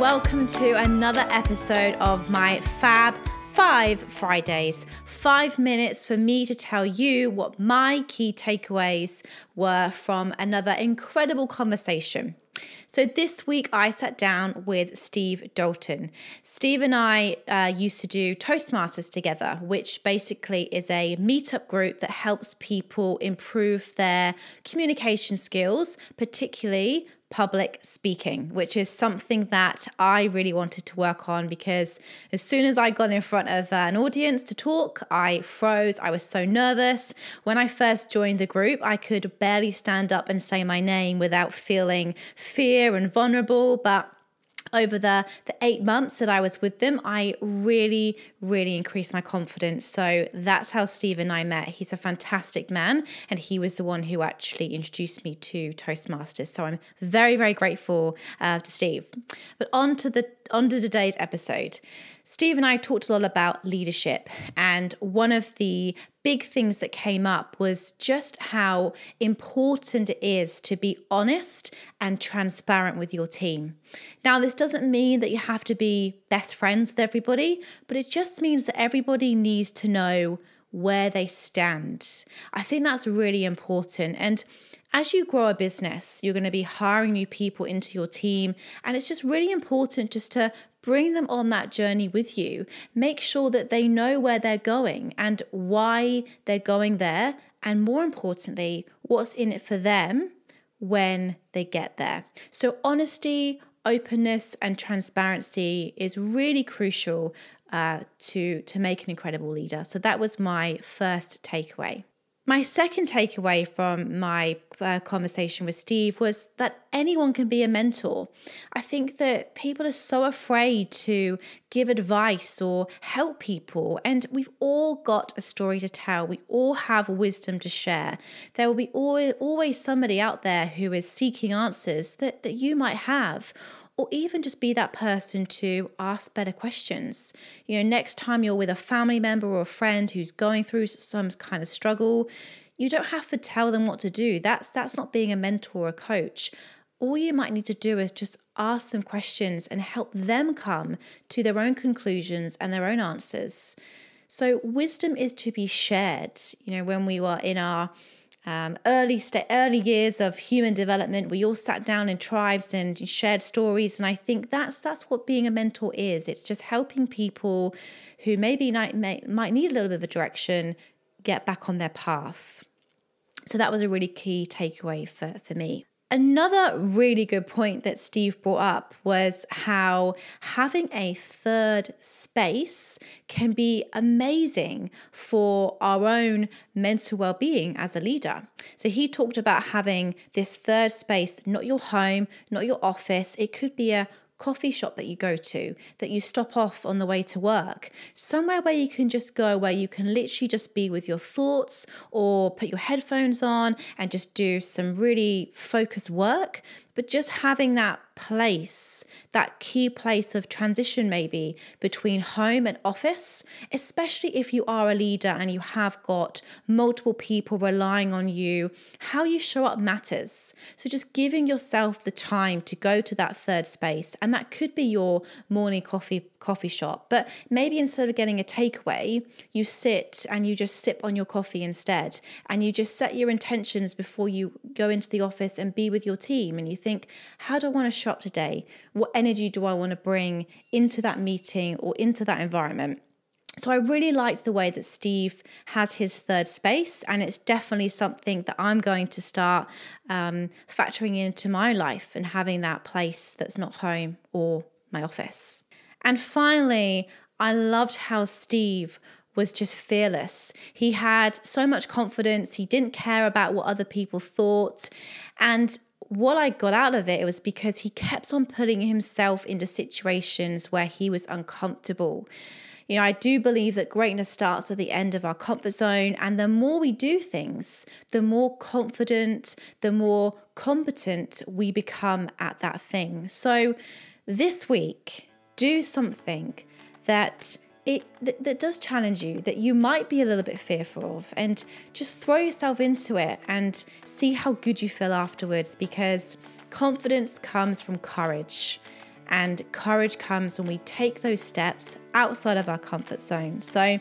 welcome to another episode of my Fab Five Fridays. Five minutes for me to tell you what my key takeaways were from another incredible conversation. So, this week I sat down with Steve Dalton. Steve and I uh, used to do Toastmasters together, which basically is a meetup group that helps people improve their communication skills, particularly public speaking, which is something that I really wanted to work on because as soon as I got in front of uh, an audience to talk, I froze. I was so nervous. When I first joined the group, I could barely stand up and say my name without feeling fear and vulnerable. But over the, the eight months that I was with them, I really, really increased my confidence. So that's how Steve and I met. He's a fantastic man, and he was the one who actually introduced me to Toastmasters. So I'm very, very grateful uh, to Steve. But on to the to today's episode. Steve and I talked a lot about leadership, and one of the big things that came up was just how important it is to be honest and transparent with your team. Now, this doesn't mean that you have to be best friends with everybody, but it just means that everybody needs to know where they stand. I think that's really important. And as you grow a business, you're going to be hiring new people into your team. And it's just really important just to bring them on that journey with you. Make sure that they know where they're going and why they're going there. And more importantly, what's in it for them when they get there. So, honesty, openness, and transparency is really crucial uh, to, to make an incredible leader. So, that was my first takeaway. My second takeaway from my uh, conversation with Steve was that anyone can be a mentor. I think that people are so afraid to give advice or help people, and we've all got a story to tell. We all have wisdom to share. There will be always, always somebody out there who is seeking answers that, that you might have or even just be that person to ask better questions. You know, next time you're with a family member or a friend who's going through some kind of struggle, you don't have to tell them what to do. That's that's not being a mentor or a coach. All you might need to do is just ask them questions and help them come to their own conclusions and their own answers. So wisdom is to be shared. You know, when we were in our um, early st- early years of human development, we all sat down in tribes and shared stories, and I think that's that's what being a mentor is. It's just helping people who maybe might might need a little bit of a direction get back on their path. So that was a really key takeaway for for me. Another really good point that Steve brought up was how having a third space can be amazing for our own mental well being as a leader. So, he talked about having this third space, not your home, not your office, it could be a coffee shop that you go to, that you stop off on the way to work, somewhere where you can just go, where you can literally just be with your thoughts or put your headphones on and just do some really focused work. But just having that place, that key place of transition maybe between home and office, especially if you are a leader and you have got multiple people relying on you, how you show up matters. So just giving yourself the time to go to that third space, and that could be your morning coffee coffee shop, but maybe instead of getting a takeaway, you sit and you just sip on your coffee instead, and you just set your intentions before you go into the office and be with your team, and you think, how do I want to shop today? What energy do I want to bring into that meeting or into that environment? So I really liked the way that Steve has his third space, and it's definitely something that I'm going to start um, factoring into my life and having that place that's not home or my office. And finally, I loved how Steve was just fearless. He had so much confidence. He didn't care about what other people thought. And what I got out of it, it was because he kept on putting himself into situations where he was uncomfortable. You know, I do believe that greatness starts at the end of our comfort zone. And the more we do things, the more confident, the more competent we become at that thing. So this week, do something that it that, that, does challenge you that you might be a little bit fearful of and just throw yourself into it and see how good you feel afterwards because confidence comes from courage And courage comes when we take those steps outside of our comfort zone. So,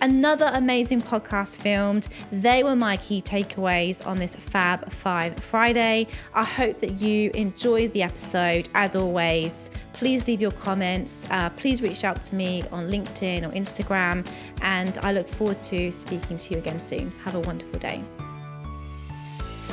another amazing podcast filmed. They were my key takeaways on this Fab Five Friday. I hope that you enjoyed the episode. As always, please leave your comments. Uh, please reach out to me on LinkedIn or Instagram. And I look forward to speaking to you again soon. Have a wonderful day.